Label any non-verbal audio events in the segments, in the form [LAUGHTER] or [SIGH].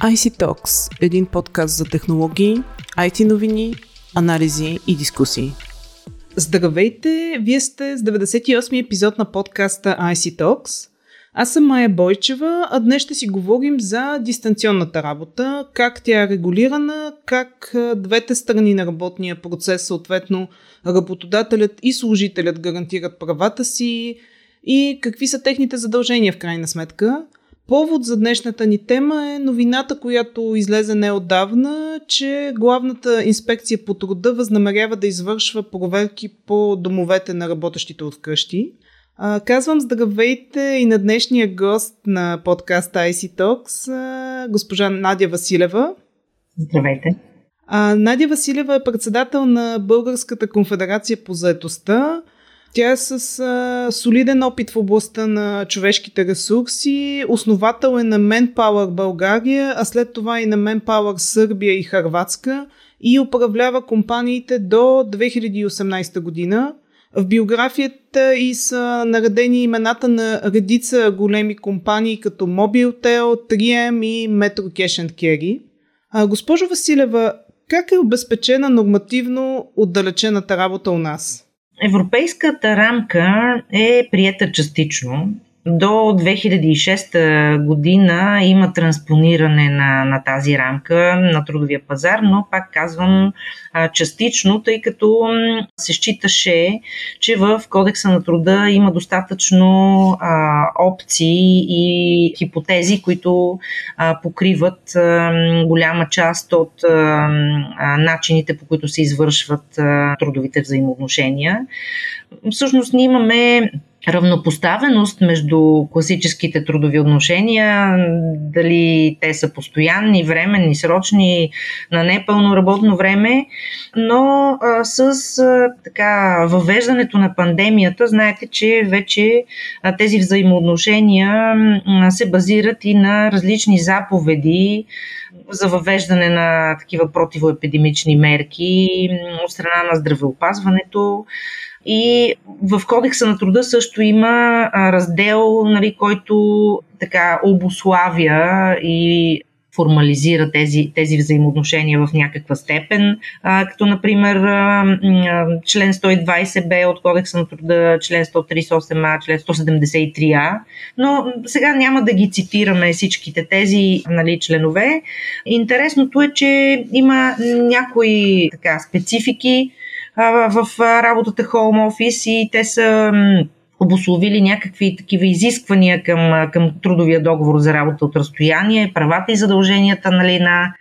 IC Talks – един подкаст за технологии, IT новини, анализи и дискусии. Здравейте! Вие сте с 98-ми епизод на подкаста IC Talks. Аз съм Майя Бойчева, а днес ще си говорим за дистанционната работа, как тя е регулирана, как двете страни на работния процес, съответно работодателят и служителят гарантират правата си и какви са техните задължения в крайна сметка – Повод за днешната ни тема е новината, която излезе неодавна, че главната инспекция по труда възнамерява да извършва проверки по домовете на работещите от къщи. Казвам здравейте и на днешния гост на подкаста IC Talks, госпожа Надя Василева. Здравейте. А, Надя Василева е председател на Българската конфедерация по заетостта. Тя е с а, солиден опит в областта на човешките ресурси. Основател е на Manpower България, а след това и на Manpower Сърбия и Харватска и управлява компаниите до 2018 година. В биографията и са наредени имената на редица големи компании като Mobiltel, 3M и Metro Cash and Carry. А, госпожо Василева, как е обезпечена нормативно отдалечената работа у нас? Европейската рамка е приета частично до 2006 година има транспониране на, на тази рамка на трудовия пазар, но пак казвам частично, тъй като се считаше, че в Кодекса на труда има достатъчно а, опции и хипотези, които а, покриват а, голяма част от а, начините, по които се извършват а, трудовите взаимоотношения. Всъщност ние имаме равнопоставеност между класическите трудови отношения, дали те са постоянни, временни, срочни, на непълно работно време, но а, с а, така въвеждането на пандемията, знаете, че вече а, тези взаимоотношения а, се базират и на различни заповеди, за въвеждане на такива противоепидемични мерки от страна на здравеопазването. И в Кодекса на труда също има раздел, нали, който така обославя и формализира тези, тези взаимоотношения в някаква степен, а, като например а, член 120б от Кодекса на труда, член 138а, член 173а, но сега няма да ги цитираме всичките тези нали, членове. Интересното е, че има някои така, специфики, в работата Home Office и те са обословили някакви такива изисквания към, към трудовия договор за работа от разстояние, правата и задълженията нали, на,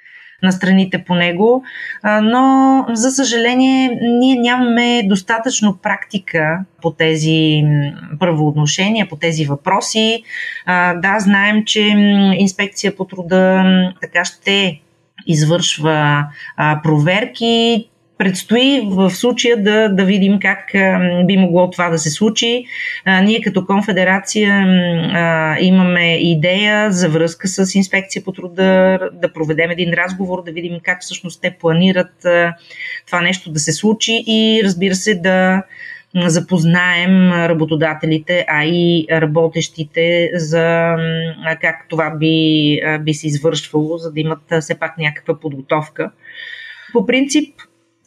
на страните по него, но за съжаление ние нямаме достатъчно практика по тези правоотношения, по тези въпроси. Да, знаем, че инспекция по труда така ще извършва проверки. Предстои в случая да, да видим как би могло това да се случи. Ние като конфедерация имаме идея за връзка с инспекция по труда, да проведем един разговор, да видим как всъщност те планират това нещо да се случи и разбира се да запознаем работодателите, а и работещите за как това би, би се извършвало, за да имат все пак някаква подготовка. По принцип,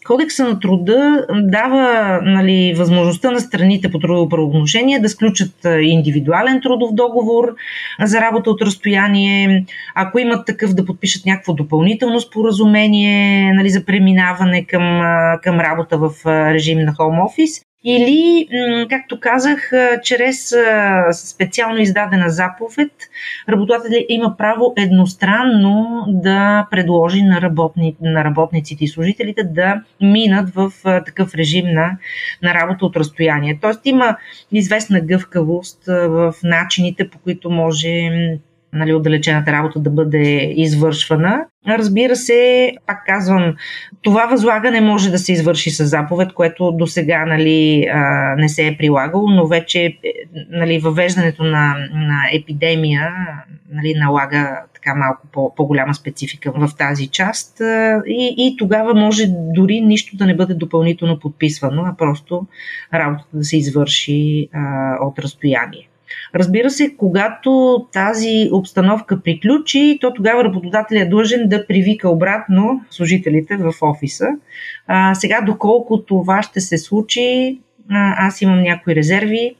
Кодекса на труда дава нали, възможността на страните по трудово правоотношение да сключат индивидуален трудов договор за работа от разстояние. Ако имат такъв, да подпишат някакво допълнително споразумение нали, за преминаване към, към работа в режим на хоум офис. Или, както казах, чрез специално издадена заповед, работодателят има право едностранно да предложи на, работни, на работниците и служителите да минат в такъв режим на, на работа от разстояние. Тоест има известна гъвкавост в начините, по които може нали, отдалечената работа да бъде извършвана. Разбира се, пак казвам, това възлагане може да се извърши с заповед, което до сега нали, не се е прилагало, но вече е, нали, въвеждането на, на епидемия нали, налага така малко по, по-голяма специфика в тази част и, и тогава може дори нищо да не бъде допълнително подписвано, а просто работата да се извърши а, от разстояние. Разбира се, когато тази обстановка приключи, то тогава работодателя е длъжен да привика обратно служителите в офиса. А, сега, доколко това ще се случи, аз имам някои резерви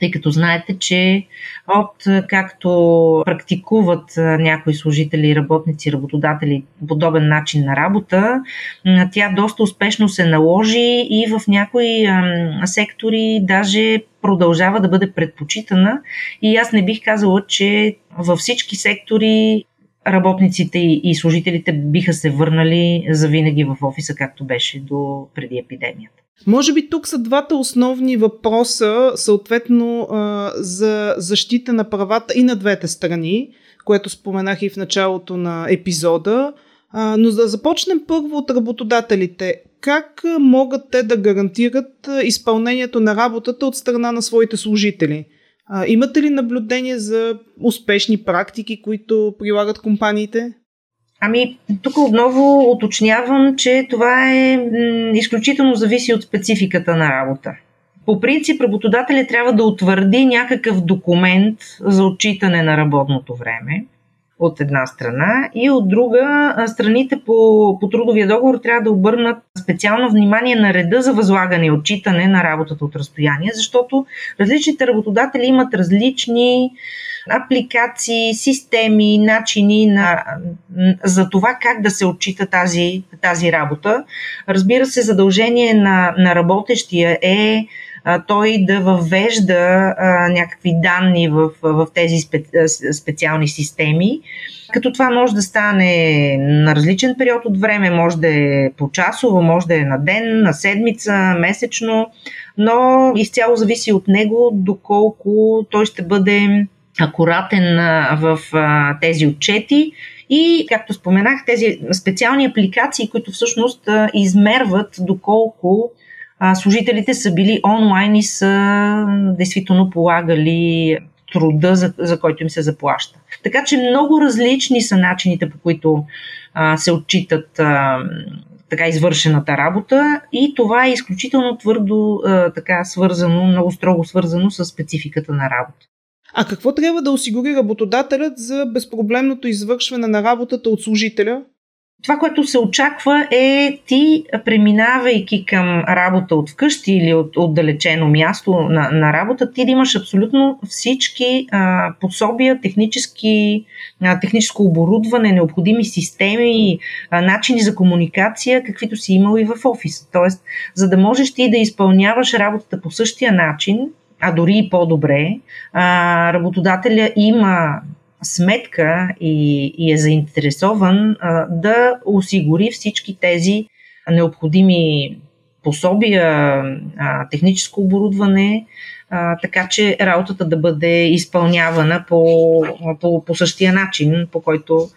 тъй като знаете, че от както практикуват някои служители, работници, работодатели подобен начин на работа, тя доста успешно се наложи и в някои сектори даже продължава да бъде предпочитана. И аз не бих казала, че във всички сектори работниците и служителите биха се върнали завинаги в офиса, както беше до преди епидемията. Може би тук са двата основни въпроса, съответно за защита на правата и на двете страни, което споменах и в началото на епизода. Но да започнем първо от работодателите. Как могат те да гарантират изпълнението на работата от страна на своите служители? Имате ли наблюдение за успешни практики, които прилагат компаниите? Ами, тук отново уточнявам, че това е м- изключително зависи от спецификата на работа. По принцип, работодателят трябва да утвърди някакъв документ за отчитане на работното време от една страна и от друга страните по, по трудовия договор трябва да обърнат специално внимание на реда за възлагане и отчитане на работата от разстояние, защото различните работодатели имат различни апликации, системи, начини на, за това как да се отчита тази, тази работа. Разбира се, задължение на, на работещия е той да въвежда някакви данни в, в тези спе, специални системи. Като това може да стане на различен период от време, може да е по часово, може да е на ден, на седмица, месечно, но изцяло зависи от него доколко той ще бъде акуратен в тези отчети и, както споменах, тези специални апликации, които всъщност измерват доколко служителите са били онлайн и са действително полагали труда, за, за който им се заплаща. Така че много различни са начините, по които а, се отчитат а, така извършената работа и това е изключително твърдо а, така свързано, много строго свързано с спецификата на работа. А какво трябва да осигури работодателят за безпроблемното извършване на работата от служителя? Това, което се очаква е ти, преминавайки към работа от вкъщи или от отдалечено място на, на работа, ти да имаш абсолютно всички а, пособия, технически, а, техническо оборудване, необходими системи, а, начини за комуникация, каквито си имал и в офиса. Тоест, за да можеш ти да изпълняваш работата по същия начин, а дори и по-добре, а, работодателя има сметка и, и е заинтересован а, да осигури всички тези необходими пособия, а, техническо оборудване, а, така че работата да бъде изпълнявана по, по, по същия начин, по който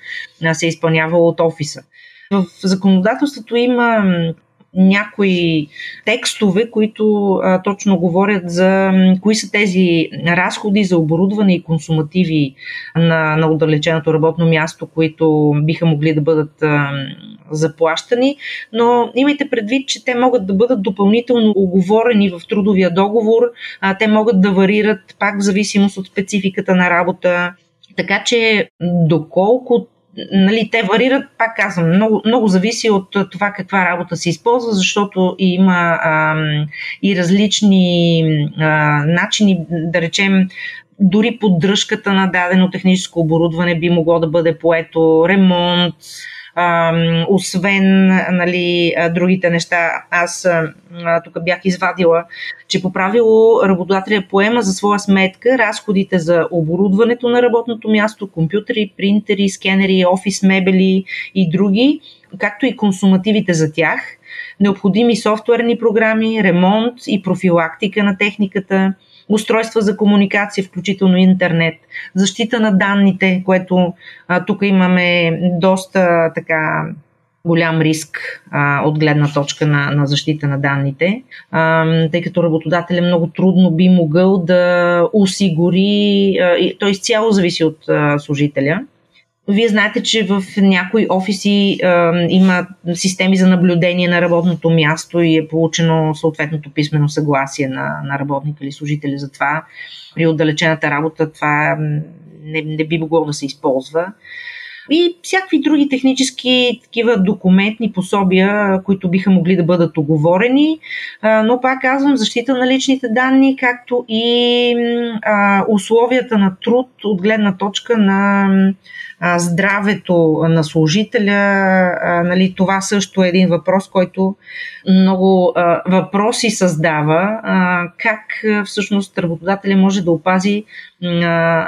се изпълнява от офиса. В законодателството има някои текстове, които а, точно говорят за кои са тези разходи за оборудване и консумативи на, на отдалеченото работно място, които биха могли да бъдат а, заплащани, но имайте предвид, че те могат да бъдат допълнително оговорени в трудовия договор, а, те могат да варират пак в зависимост от спецификата на работа. Така че, доколко нали, те варират, пак казвам, много, много зависи от това каква работа се използва, защото има а, и различни а, начини, да речем, дори поддръжката на дадено техническо оборудване би могло да бъде поето, ремонт, а, освен нали, другите неща. Аз а, тук бях извадила, че по правило работодателя поема за своя сметка разходите за оборудването на работното място, компютри, принтери, скенери, офис мебели и други, както и консумативите за тях – необходими софтуерни програми, ремонт и профилактика на техниката, устройства за комуникация, включително интернет, защита на данните, което а, тук имаме доста така голям риск а, от гледна точка на, на защита на данните, а, тъй като работодателя много трудно би могъл да осигури, а, и, той изцяло зависи от а, служителя, Вие знаете, че в някои офиси е, има системи за наблюдение на работното място и е получено съответното писмено съгласие на, на работника или служителя за това. При отдалечената работа това не, не би могло да се използва и всякакви други технически такива документни пособия, които биха могли да бъдат оговорени, но пак казвам, защита на личните данни, както и условията на труд от гледна точка на здравето на служителя. Нали, това също е един въпрос, който много въпроси създава. Как всъщност работодателя може да опази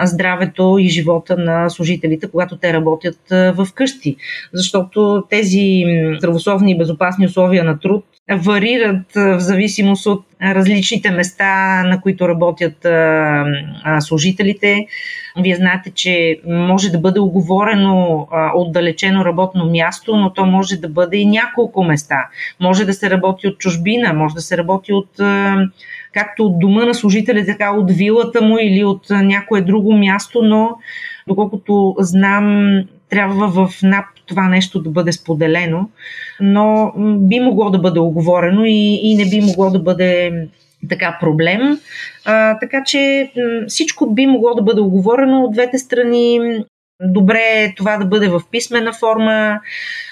здравето и живота на служителите, когато те работят в къщи. Защото тези здравословни и безопасни условия на труд варират в зависимост от различните места, на които работят служителите. Вие знаете, че може да бъде оговорено отдалечено работно място, но то може да бъде и няколко места. Може да се работи от чужбина, може да се работи от както от дома на служителя, така от вилата му или от някое друго място, но доколкото знам, трябва в НАП това нещо да бъде споделено, но би могло да бъде оговорено и, и не би могло да бъде така проблем. А, така че всичко би могло да бъде оговорено от двете страни. Добре е това да бъде в писмена форма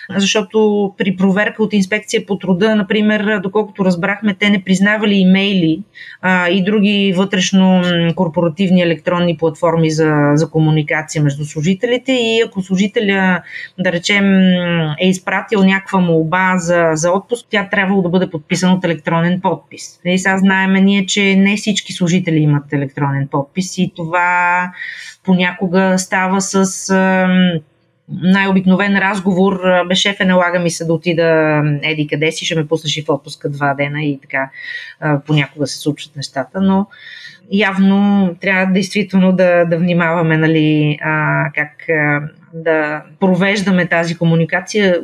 защото при проверка от инспекция по труда, например, доколкото разбрахме, те не признавали имейли а, и други вътрешно корпоративни електронни платформи за, за комуникация между служителите и ако служителя, да речем, е изпратил някаква молба за, за отпуск, тя трябвало да бъде подписана от електронен подпис. И сега знаеме ние, че не всички служители имат електронен подпис и това понякога става с най-обикновен разговор, бе шефе, налага ми се да отида еди къде си, ще ме пуснеш и в отпуска два дена и така понякога се случват нещата, но явно трябва действително да, да внимаваме нали, а, как а, да провеждаме тази комуникация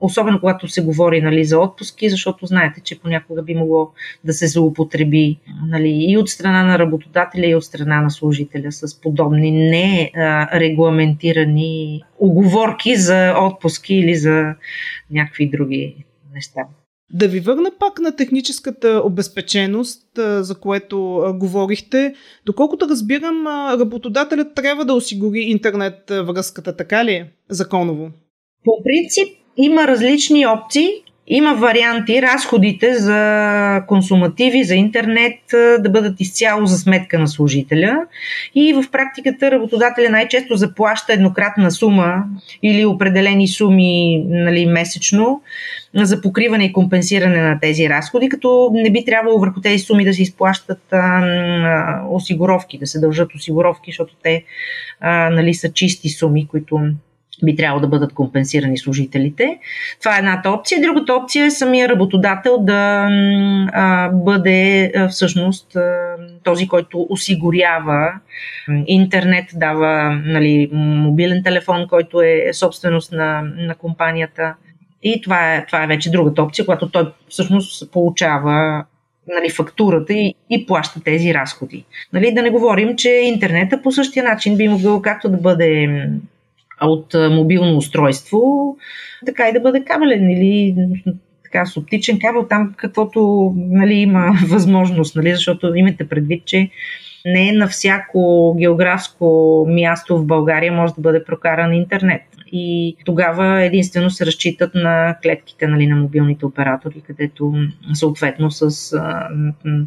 особено когато се говори нали, за отпуски, защото знаете, че понякога би могло да се злоупотреби нали, и от страна на работодателя, и от страна на служителя с подобни не регламентирани оговорки за отпуски или за някакви други неща. Да ви върна пак на техническата обезпеченост, за което говорихте. Доколкото разбирам, работодателят трябва да осигури интернет връзката, така ли е? Законово. По принцип, има различни опции, има варианти разходите за консумативи, за интернет да бъдат изцяло за сметка на служителя. И в практиката работодателя най-често заплаща еднократна сума или определени суми нали, месечно за покриване и компенсиране на тези разходи, като не би трябвало върху тези суми да се изплащат а, осигуровки, да се дължат осигуровки, защото те а, нали, са чисти суми, които би трябвало да бъдат компенсирани служителите. Това е едната опция. Другата опция е самия работодател да а, бъде а, всъщност а, този, който осигурява интернет, дава нали, мобилен телефон, който е собственост на, на компанията. И това е, това е вече другата опция, когато той всъщност получава нали, фактурата и, и плаща тези разходи. Нали, да не говорим, че интернета по същия начин би могъл както да бъде от мобилно устройство, така и да бъде кабелен или така с оптичен кабел, там каквото нали, има [LAUGHS] възможност, нали, защото имате предвид, че не на всяко географско място в България може да бъде прокаран интернет. И тогава единствено се разчитат на клетките нали, на мобилните оператори, където съответно с а,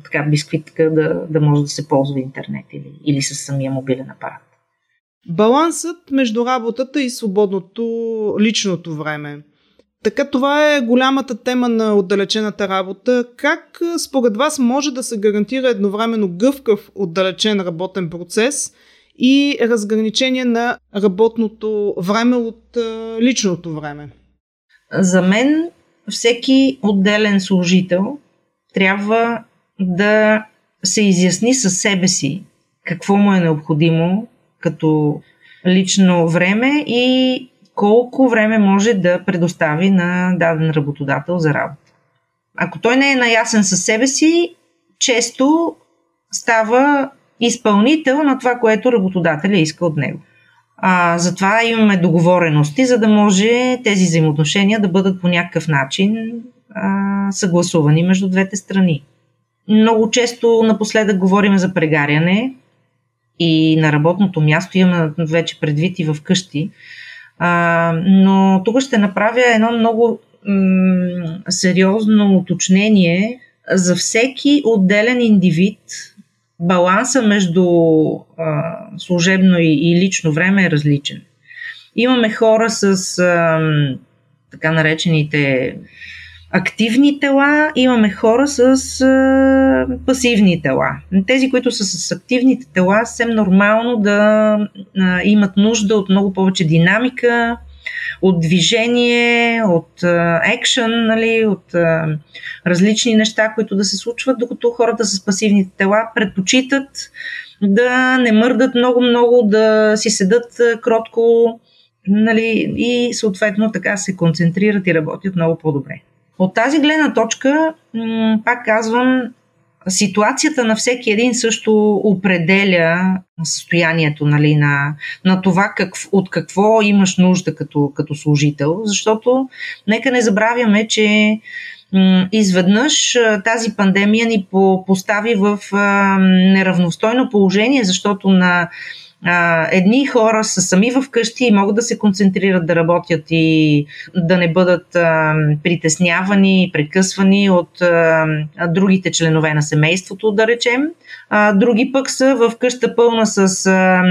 така бисквитка да, да може да се ползва интернет или, или с самия мобилен апарат. Балансът между работата и свободното личното време. Така това е голямата тема на отдалечената работа. Как според вас може да се гарантира едновременно гъвкав отдалечен работен процес и разграничение на работното време от личното време? За мен всеки отделен служител трябва да се изясни със себе си какво му е необходимо като лично време и колко време може да предостави на даден работодател за работа. Ако той не е наясен със себе си, често става изпълнител на това, което работодателя иска от него. А, затова имаме договорености, за да може тези взаимоотношения да бъдат по някакъв начин а, съгласувани между двете страни. Много често напоследък говорим за прегаряне и на работното място имаме вече предвид и в къщи. Но тук ще направя едно много м- сериозно уточнение за всеки отделен индивид. Баланса между а, служебно и, и лично време е различен. Имаме хора с а, така наречените активни тела, имаме хора с а, пасивни тела. Тези, които са с активните тела, съвсем нормално да а, имат нужда от много повече динамика, от движение, от екшен, нали, от а, различни неща, които да се случват, докато хората с пасивните тела предпочитат да не мърдат много-много, да си седат кротко нали, и съответно така се концентрират и работят много по-добре. От тази гледна точка, пак казвам, ситуацията на всеки един също определя състоянието нали, на, на това как, от какво имаш нужда като, като служител, защото нека не забравяме, че изведнъж тази пандемия ни постави в неравностойно положение, защото на а, едни хора са сами в къщи и могат да се концентрират да работят и да не бъдат а, притеснявани, прекъсвани от а, другите членове на семейството, да речем. А, други пък са в къща пълна с а,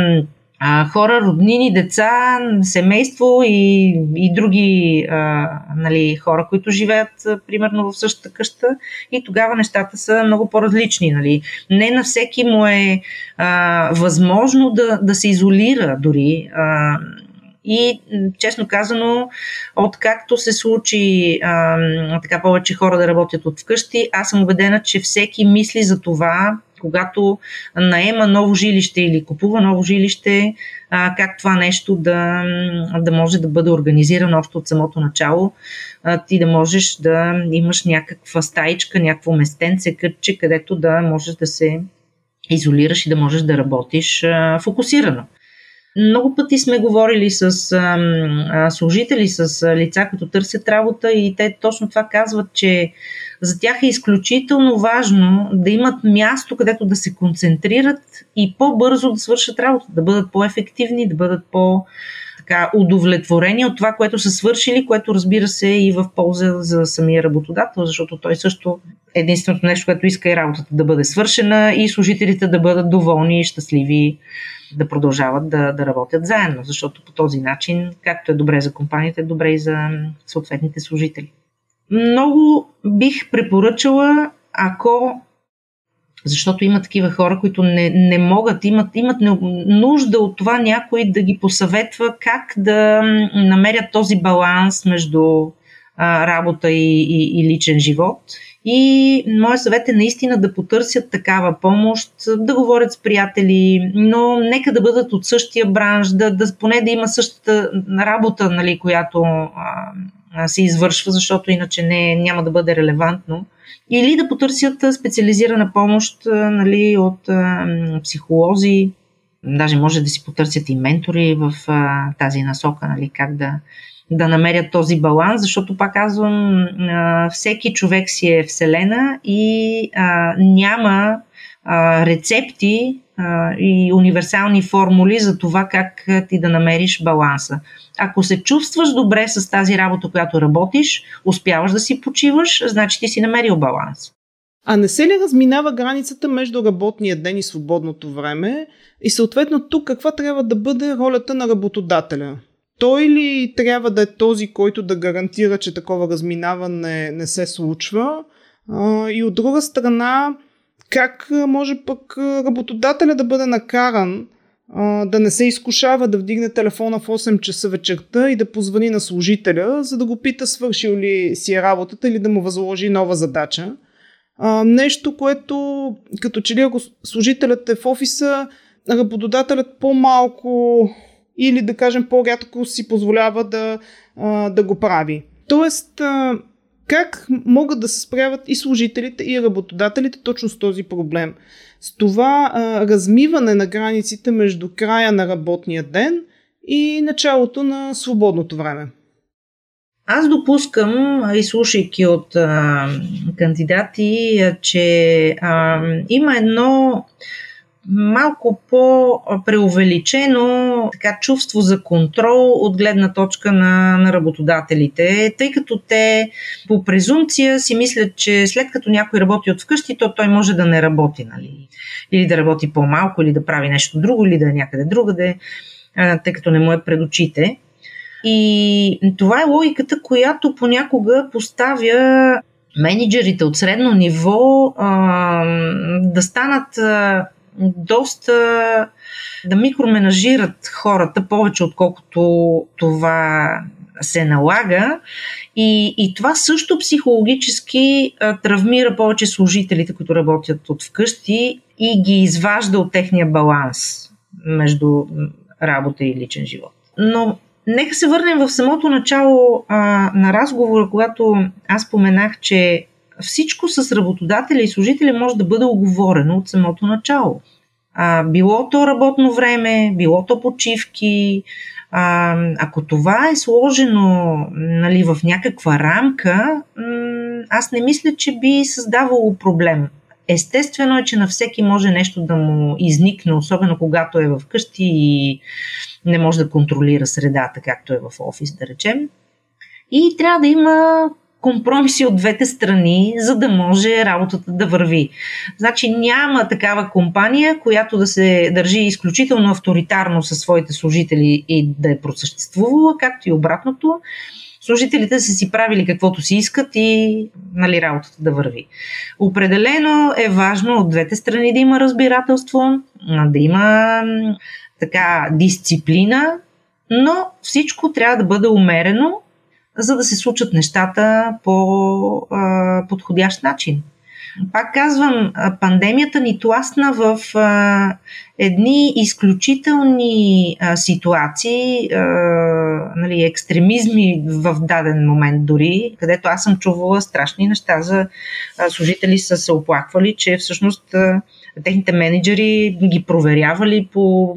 а, хора, роднини, деца, семейство и, и други а, нали, хора, които живеят а, примерно в същата къща и тогава нещата са много по-различни. Нали. Не на всеки му е а, възможно да, да се изолира дори. А, и, честно казано, откакто се случи а, така повече хора да работят от вкъщи, аз съм убедена, че всеки мисли за това когато наема ново жилище или купува ново жилище, а, как това нещо да, да може да бъде организирано още от самото начало. А, ти да можеш да имаш някаква стаичка, някакво местенце, кътче, където да можеш да се изолираш и да можеш да работиш а, фокусирано. Много пъти сме говорили с а, служители, с лица, които търсят работа и те точно това казват, че за тях е изключително важно да имат място, където да се концентрират и по-бързо да свършат работа, да бъдат по-ефективни, да бъдат по- така, от това, което са свършили, което разбира се е и в полза за самия работодател, защото той също единственото нещо, което иска е работата да бъде свършена и служителите да бъдат доволни и щастливи да продължават да, да работят заедно, защото по този начин, както е добре за компанията, е добре и за съответните служители. Много бих препоръчала, ако защото има такива хора, които не, не могат, имат, имат нужда от това някой да ги посъветва как да намерят този баланс между а, работа и, и, и личен живот. И моят съвет е наистина да потърсят такава помощ, да говорят с приятели, но нека да бъдат от същия бранш, да, да поне да има същата работа, нали, която а, се извършва, защото иначе не, няма да бъде релевантно. Или да потърсят специализирана помощ нали, от а, психолози, даже може да си потърсят и ментори в а, тази насока, нали, как да, да намерят този баланс, защото пак казвам, всеки човек си е вселена и няма рецепти и универсални формули за това как ти да намериш баланса. Ако се чувстваш добре с тази работа, която работиш, успяваш да си почиваш, значи ти си намерил баланс. А не се ли разминава границата между работния ден и свободното време? И съответно тук каква трябва да бъде ролята на работодателя? Той ли трябва да е този, който да гарантира, че такова разминаване не се случва? И от друга страна, как може пък работодателя да бъде накаран да не се изкушава да вдигне телефона в 8 часа вечерта и да позвани на служителя, за да го пита свършил ли си е работата или да му възложи нова задача. нещо, което като че ли ако служителят е в офиса, работодателят по-малко или да кажем по-рядко си позволява да, да го прави. Тоест, как могат да се справят и служителите, и работодателите точно с този проблем? С това размиване на границите между края на работния ден и началото на свободното време. Аз допускам, изслушайки от а, кандидати, че а, има едно малко по-преувеличено така, чувство за контрол от гледна точка на, на работодателите, тъй като те по презумпция си мислят, че след като някой работи от вкъщи, то той може да не работи, нали? Или да работи по-малко, или да прави нещо друго, или да е някъде другаде, тъй като не му е пред очите. И това е логиката, която понякога поставя менеджерите от средно ниво а, да станат а, доста да микроменажират хората повече, отколкото това се налага. И, и това също психологически а, травмира повече служителите, които работят от вкъщи и ги изважда от техния баланс между работа и личен живот. Но нека се върнем в самото начало а, на разговора, когато аз споменах, че всичко с работодателя и служителя може да бъде оговорено от самото начало. А, било то работно време, било то почивки. А, ако това е сложено нали, в някаква рамка, аз не мисля, че би създавало проблем. Естествено е, че на всеки може нещо да му изникне, особено когато е в къщи и не може да контролира средата, както е в офис, да речем. И трябва да има компромиси от двете страни, за да може работата да върви. Значи няма такава компания, която да се държи изключително авторитарно със своите служители и да е просъществувала, както и обратното. Служителите са си правили каквото си искат и нали, работата да върви. Определено е важно от двете страни да има разбирателство, да има така дисциплина, но всичко трябва да бъде умерено за да се случат нещата по а, подходящ начин. Пак казвам, пандемията ни тласна в а, едни изключителни а, ситуации, а, нали, екстремизми в даден момент дори, където аз съм чувала страшни неща за а, служители са се оплаквали, че всъщност а, техните менеджери ги проверявали по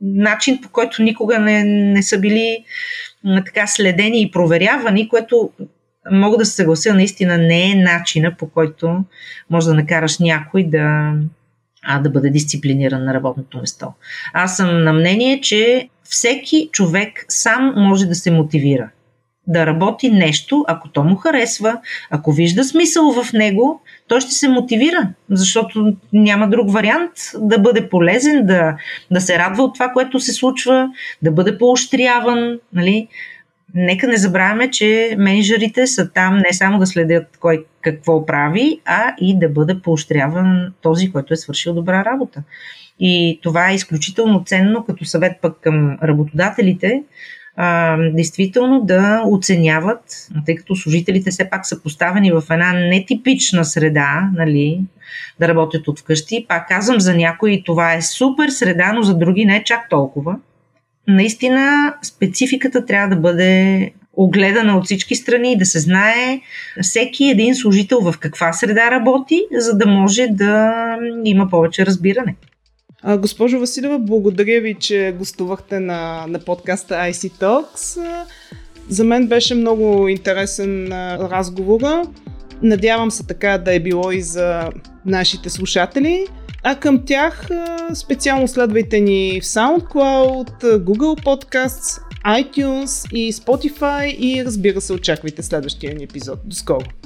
начин, по който никога не, не са били така следени и проверявани, което мога да се съглася, наистина не е начина по който може да накараш някой да, а, да бъде дисциплиниран на работното место. Аз съм на мнение, че всеки човек сам може да се мотивира да работи нещо, ако то му харесва, ако вижда смисъл в него, той ще се мотивира, защото няма друг вариант да бъде полезен, да, да се радва от това, което се случва, да бъде поощряван. Нали? Нека не забравяме, че менеджерите са там не само да следят кой какво прави, а и да бъде поощряван този, който е свършил добра работа. И това е изключително ценно като съвет пък към работодателите, а, действително да оценяват, тъй като служителите все пак са поставени в една нетипична среда, нали, да работят от вкъщи. Пак казвам, за някои това е супер среда, но за други не е чак толкова. Наистина спецификата трябва да бъде огледана от всички страни и да се знае всеки един служител в каква среда работи, за да може да има повече разбиране. А, госпожо Василева, благодаря ви, че гостувахте на, на подкаста IC Talks. За мен беше много интересен разговора. Надявам се така да е било и за нашите слушатели. А към тях специално следвайте ни в SoundCloud, Google Podcasts, iTunes и Spotify и разбира се очаквайте следващия ни епизод. До скоро!